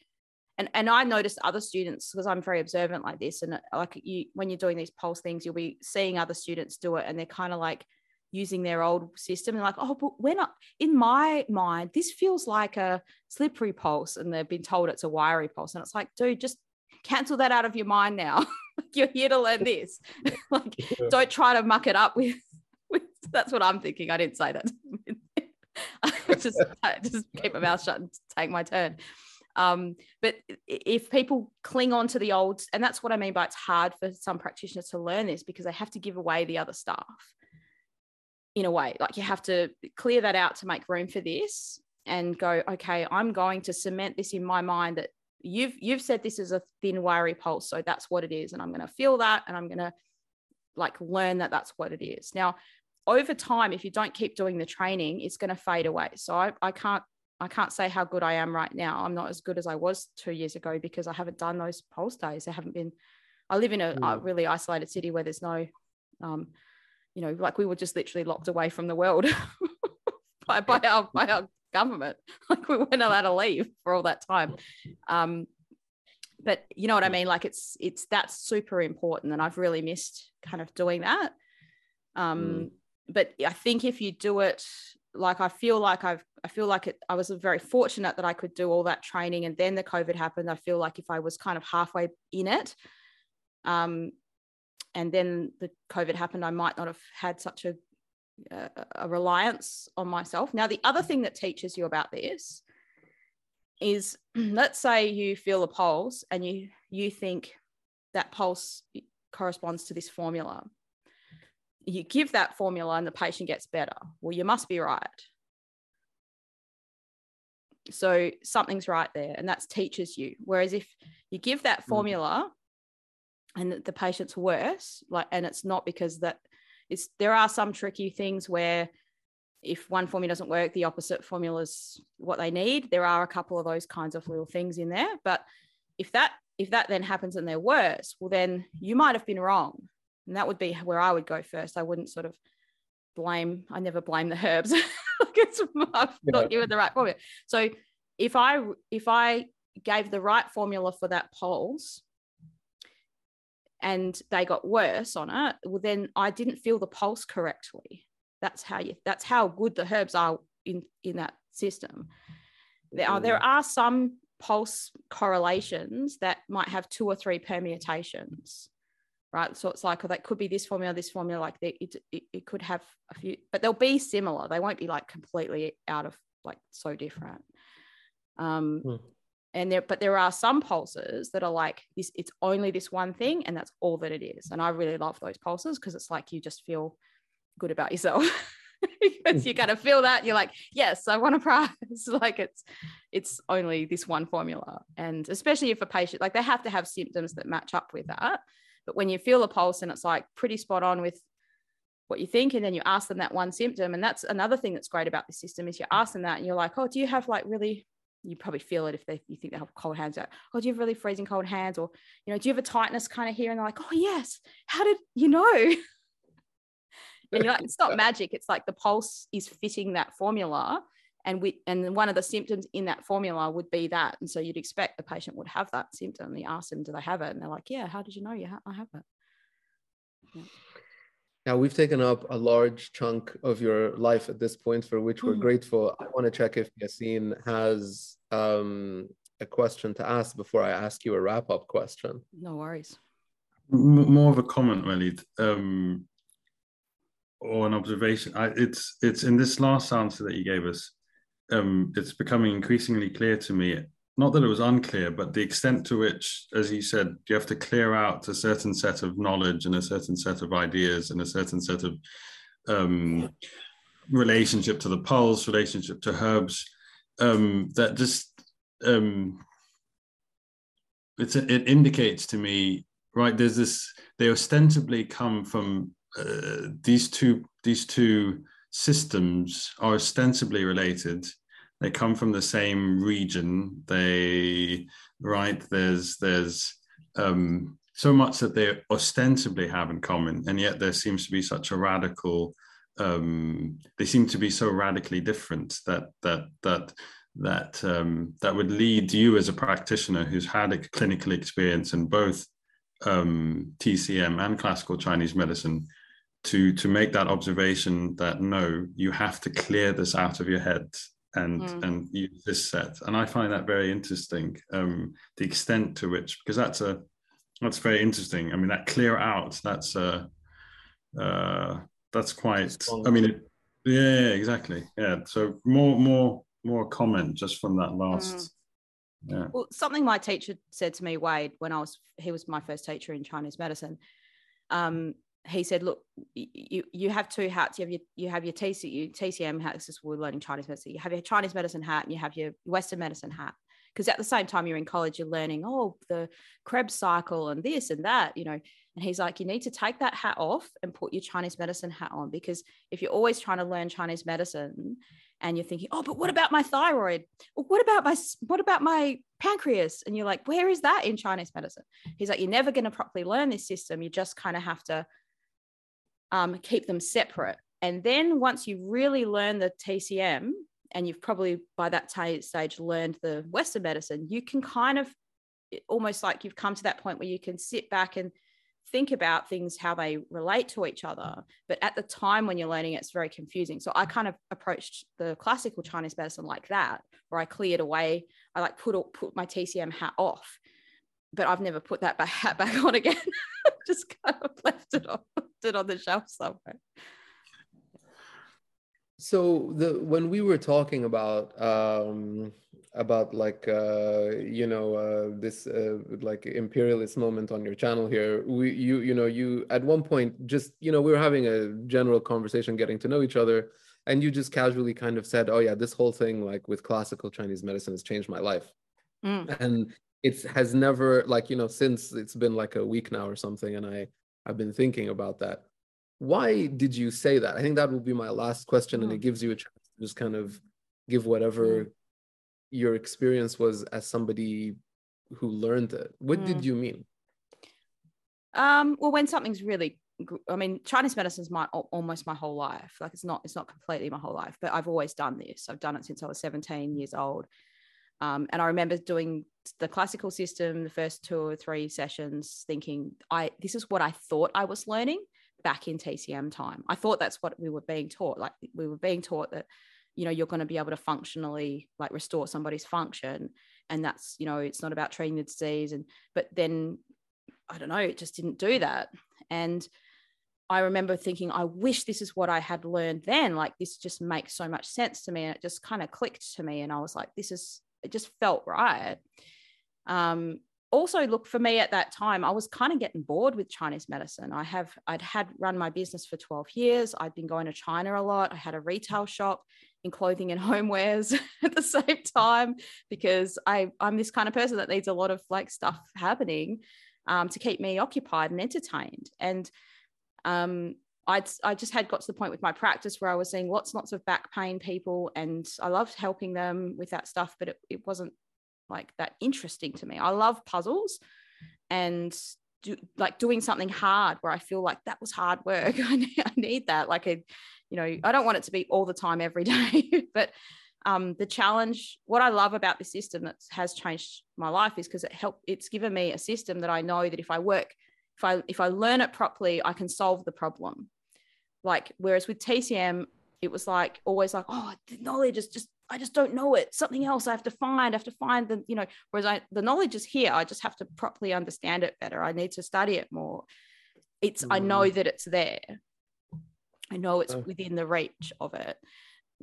and and I noticed other students because I'm very observant like this, and like you, when you're doing these pulse things, you'll be seeing other students do it, and they're kind of like using their old system. And like oh but we're not in my mind this feels like a slippery pulse and they've been told it's a wiry pulse. And it's like dude just cancel that out of your mind now. You're here to learn this. Like yeah. don't try to muck it up with, with that's what i'm thinking. I didn't say that. Just just keep my mouth shut and take my turn. Um, but if people cling on to the old and that's what i mean by it's hard for some practitioners to learn this because they have to give away the other stuff in a way like you have to clear that out to make room for this and go okay i'm going to cement this in my mind that you've you've said this is a thin wiry pulse so that's what it is and i'm going to feel that and i'm going to like learn that that's what it is. Now over time if you don't keep doing the training it's going to fade away. So I, I can't i can't say how good i am right now. I'm not as good as i was two years ago because i haven't done those pulse days. I haven't been i live in a, mm. a really isolated city where there's no um, you know, like we were just literally locked away from the world by, by our by our government. Like we weren't allowed to leave for all that time. Um, but you know what I mean? Like it's it's that's super important, and I've really missed kind of doing that. Um, mm. But I think if you do it, like I feel like I've I feel like it, I was very fortunate that I could do all that training, and then the COVID happened. I feel like if I was kind of halfway in it, um, and then the COVID happened, I might not have had such a, a, reliance on myself. Now, the other thing that teaches you about this is let's say you feel a pulse and you you think that pulse corresponds to this formula. You give that formula and the patient gets better. Well, you must be right. So something's right there, and that teaches you. Whereas if you give that mm. formula and the patient's worse like and it's not because that it's there are some tricky things where if one formula doesn't work the opposite formula is what they need. There are a couple of those kinds of little things in there but if that if that then happens and they're worse well then you might have been wrong. And that would be where i would go first. I wouldn't sort of blame i never blame the herbs. It's I've not given the right formula. So if i if i gave the right formula for that pulse and they got worse on it, well, then I didn't feel the pulse correctly. That's how you. That's how good the herbs are in in that system. There are there are some pulse correlations that might have two or three permutations, right? So it's like that could be this formula, this formula, like it, it, it could have a few, but they'll be similar. They won't be like completely out of like so different. Um, hmm and there but there are some pulses that are like this it's only this one thing and that's all that it is. And i really love those pulses because it's like you just feel good about yourself. Because you're mm. gonna feel that you're like yes i want to prize. Like it's it's only this one formula. And especially if a patient like they have to have symptoms that match up with that. But when you feel a pulse and it's like pretty spot on with what you think and then you ask them that one symptom and that's another thing that's great about the system is you ask them that and you're like oh do you have like really you probably feel it if they you think they have cold hands. Like, oh, do you have really freezing cold hands? Or, you know, do you have a tightness kind of here? And they're like, oh yes. How did you know? and you're like, it's not magic. It's like the pulse is fitting that formula. And we and one of the symptoms in that formula would be that. And so you'd expect the patient would have that symptom. And you ask them, do they have it? And they're like, yeah, how did you know? Yeah, I have it. Yeah. Now we've taken up a large chunk of your life at this point, for which we're mm. grateful. I want to check if Yassin has um, a question to ask before I ask you a wrap-up question. No worries. M- more of a comment, really, um, or an observation. I, it's it's in this last answer that you gave us. Um, it's becoming increasingly clear to me not that it was unclear, but the extent to which, as you said, you have to clear out a certain set of knowledge and a certain set of ideas and a certain set of um, relationship to the pulse, relationship to herbs, um, that just um, it indicates to me right. There's this. They ostensibly come from uh, these two. These two systems are ostensibly related. They come from the same region. They right. There's there's um, so much that they ostensibly have in common, and yet there seems to be such a radical. Um, they seem to be so radically different that that that that um, that would lead you as a practitioner who's had a clinical experience in both um, TCM and classical Chinese medicine to to make that observation that no, you have to clear this out of your head and mm. and use this set. And I find that very interesting. Um, the extent to which because that's a that's very interesting. I mean, that clear out. That's uh, uh, that's quite. I mean, it, yeah, exactly. Yeah. So more more more comment just from that last. Mm. Yeah. Well, something my teacher said to me, Wade, when I was he was my first teacher in Chinese medicine. Um, he said, "Look, you you have two hats. You have your you have your TC, TCM hat. This is we're learning Chinese medicine. You have your Chinese medicine hat, and you have your Western medicine hat. Because at the same time you're in college, you're learning oh the Krebs cycle and this and that, you know. And he's like, you need to take that hat off and put your Chinese medicine hat on because if you're always trying to learn Chinese medicine and you're thinking, oh, but what about my thyroid? What about my what about my pancreas? And you're like, where is that in Chinese medicine? He's like, you're never going to properly learn this system. You just kind of have to um, keep them separate. And then once you really learn the TCM, and you've probably by that stage learned the Western medicine, you can kind of almost like you've come to that point where you can sit back and think about things how they relate to each other. But at the time when you're learning it's very confusing. So i kind of approached the classical chinese medicine like that where i cleared away i like put put my tcm hat off. But i've never put that hat back on again just kind of left it on it on the shelf somewhere so the when we were talking about um about like uh, you know uh, this uh, like imperialist moment on your channel here we you you know you at one point just you know we were having a general conversation getting to know each other and you just casually kind of said oh yeah this whole thing like with classical chinese medicine has changed my life mm. and it has never like you know since it's been like a week now or something and i i've been thinking about that why did you say that i think that will be my last question mm. and it gives you a chance to just kind of give whatever mm your experience was as somebody who learned it. What mm. did you mean? Um, well, when something's really, I mean, Chinese medicine is my almost my whole life. Like it's not, it's not completely my whole life, but I've always done this. I've done it since I was 17 years old. Um, and I remember doing the classical system, the first two or three sessions, thinking, I this is what I thought I was learning back in TCM time. I thought that's what we were being taught. Like we were being taught that you know you're going to be able to functionally like restore somebody's function. And that's you know it's not about treating the disease. And but then i don't know it just didn't do that. And i remember thinking i wish this is what i had learned then. Like this just makes so much sense to me. And it just kind of clicked to me. And i was like this is it just felt right. Um also look for me at that time i was kind of getting bored with chinese medicine. I have i'd had run my business for 12 years. I'd been going to china a lot. I had a retail shop in clothing and homewares at the same time because I, I'm this kind of person that needs a lot of like stuff happening um, to keep me occupied and entertained. And um, I'd, I just had got to the point with my practice where I was seeing lots and lots of back pain people and I loved helping them with that stuff, but it, it wasn't like that interesting to me. I love puzzles and do, like doing something hard where I feel like that was hard work. I need, I need that. Like a, you know, I don't want it to be all the time every day, but um, the challenge, what I love about this system that has changed my life is because it helped, it's given me a system that I know that if I work, if I, if I learn it properly, I can solve the problem. Like, whereas with TCM, it was like always like, oh, the knowledge is just, I just don't know it. Something else I have to find, I have to find the, you know, whereas I, the knowledge is here. I just have to properly understand it better. I need to study it more. It's, mm. I know that it's there. I know it's within the reach of it.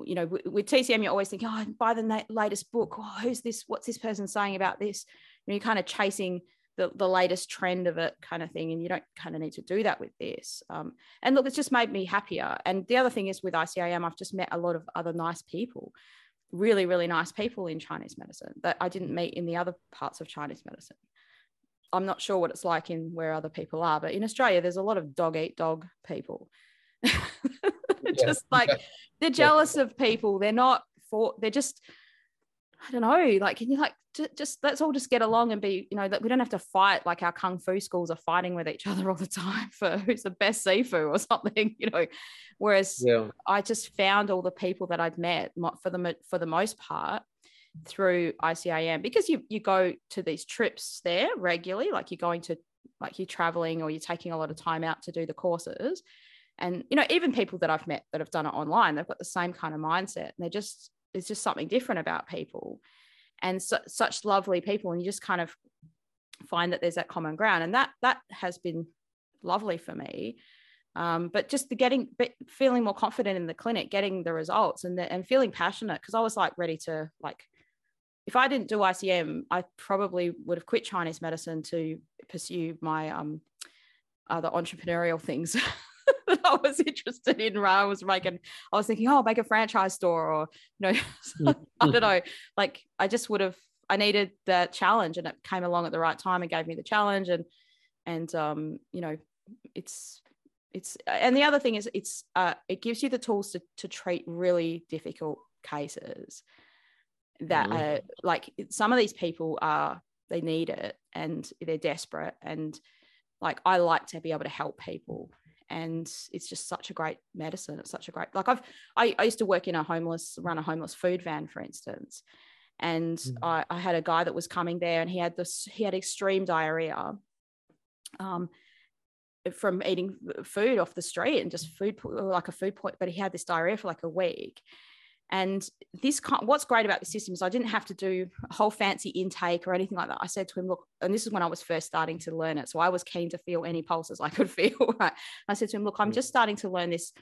you know, with, with TCM, you're always thinking, oh, buy the na- latest book. Oh, who's this? What's this person saying about this? You know, you're kind of chasing the, the latest trend of it kind of thing. And you don't kind of need to do that with this. Um, and look, it's just made me happier. And the other thing is with ICEAM I've just met a lot of other nice people, really, really nice people in Chinese medicine that I didn't meet in the other parts of Chinese medicine. I'm not sure what it's like in where other people are, but in Australia, there's a lot of dog eat dog people. just like they're jealous of people. They're not for, they're just, I don't know, like, can you like, just let's all just get along and be, you know, that we don't have to fight like our kung fu schools are fighting with each other all the time for who's the best sifu or something, you know. Whereas yeah. I just found all the people that I'd met for the for the most part through ICEAM because you you go to these trips there regularly, like you're going to like you're traveling or you're taking a lot of time out to do the courses. And you know, even people that I've met that have done it online, they've got the same kind of mindset. And they're just it's just something different about people and su- such lovely people. And you just kind of find that there's that common ground. And that that has been lovely for me. Um, but just the getting but feeling more confident in the clinic getting the results and the, and feeling passionate because i was like ready to like if I didn't do ICM, I probably would have quit Chinese medicine to pursue my um, other entrepreneurial things that I was interested in. I was making, I was thinking, oh, make a franchise store, or you know, I don't know. Like I just would have, I needed that challenge, and it came along at the right time and gave me the challenge, and and um, you know, it's it's and the other thing is it's uh, it gives you the tools to to treat really difficult cases that mm. are like some of these people are they need it and they're desperate and like I like to be able to help people and it's just such a great medicine. It's such a great like I've I, I used to work in a homeless run a homeless food van for instance. And mm. I, I had a guy that was coming there and he had this he had extreme diarrhea um from eating food off the street and just food like a food point but he had this diarrhea for like a week and this, what's great about the system is I didn't have to do a whole fancy intake or anything like that. I said to him, look, and this is when I was first starting to learn it. So I was keen to feel any pulses I could feel. Right. I said to him, look, I'm just starting to learn this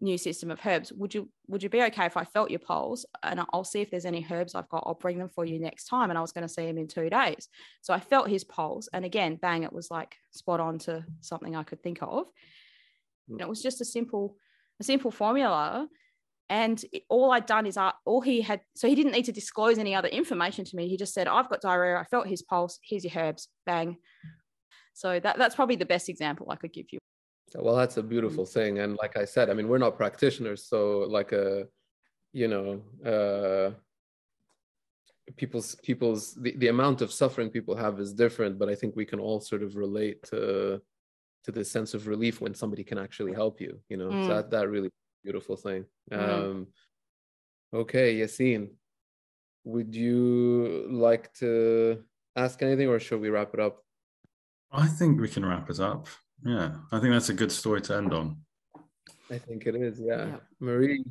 new system of herbs. Would you would you be okay if I felt your pulse and I'll see if there's any herbs I've got. I'll bring them for you next time. And I was going to see him in two days. So I felt his pulse, and again, bang, it was like spot on to something I could think of. And it was just a simple a simple formula and it, all I'd done is uh, all he had. So he didn't need to disclose any other information to me. He just said, "I've got diarrhea. I felt his pulse. Here's your herbs. Bang." So that that's probably the best example I could give you. Well, that's a beautiful thing, and like I said, I mean, we're not practitioners, so like a, uh, you know, uh, people's people's the, the amount of suffering people have is different, but I think we can all sort of relate to to this sense of relief when somebody can actually help you. You know, mm. so that that really beautiful thing. Mm-hmm. Um, okay, Yassin, would you like to ask anything or should we wrap it up? I think we can wrap it up. Yeah, I think that's a good story to end on. I think it is. Yeah. yeah. Marie,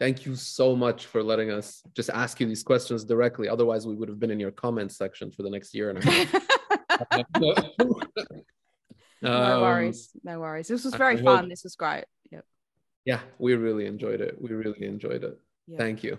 thank you so much for letting us just ask you these questions directly. Otherwise, we would have been in your comments section for the next year and a half. no worries. No worries. This was very fun. This was great. Yeah we really enjoyed it. We really enjoyed it. Yeah. thank you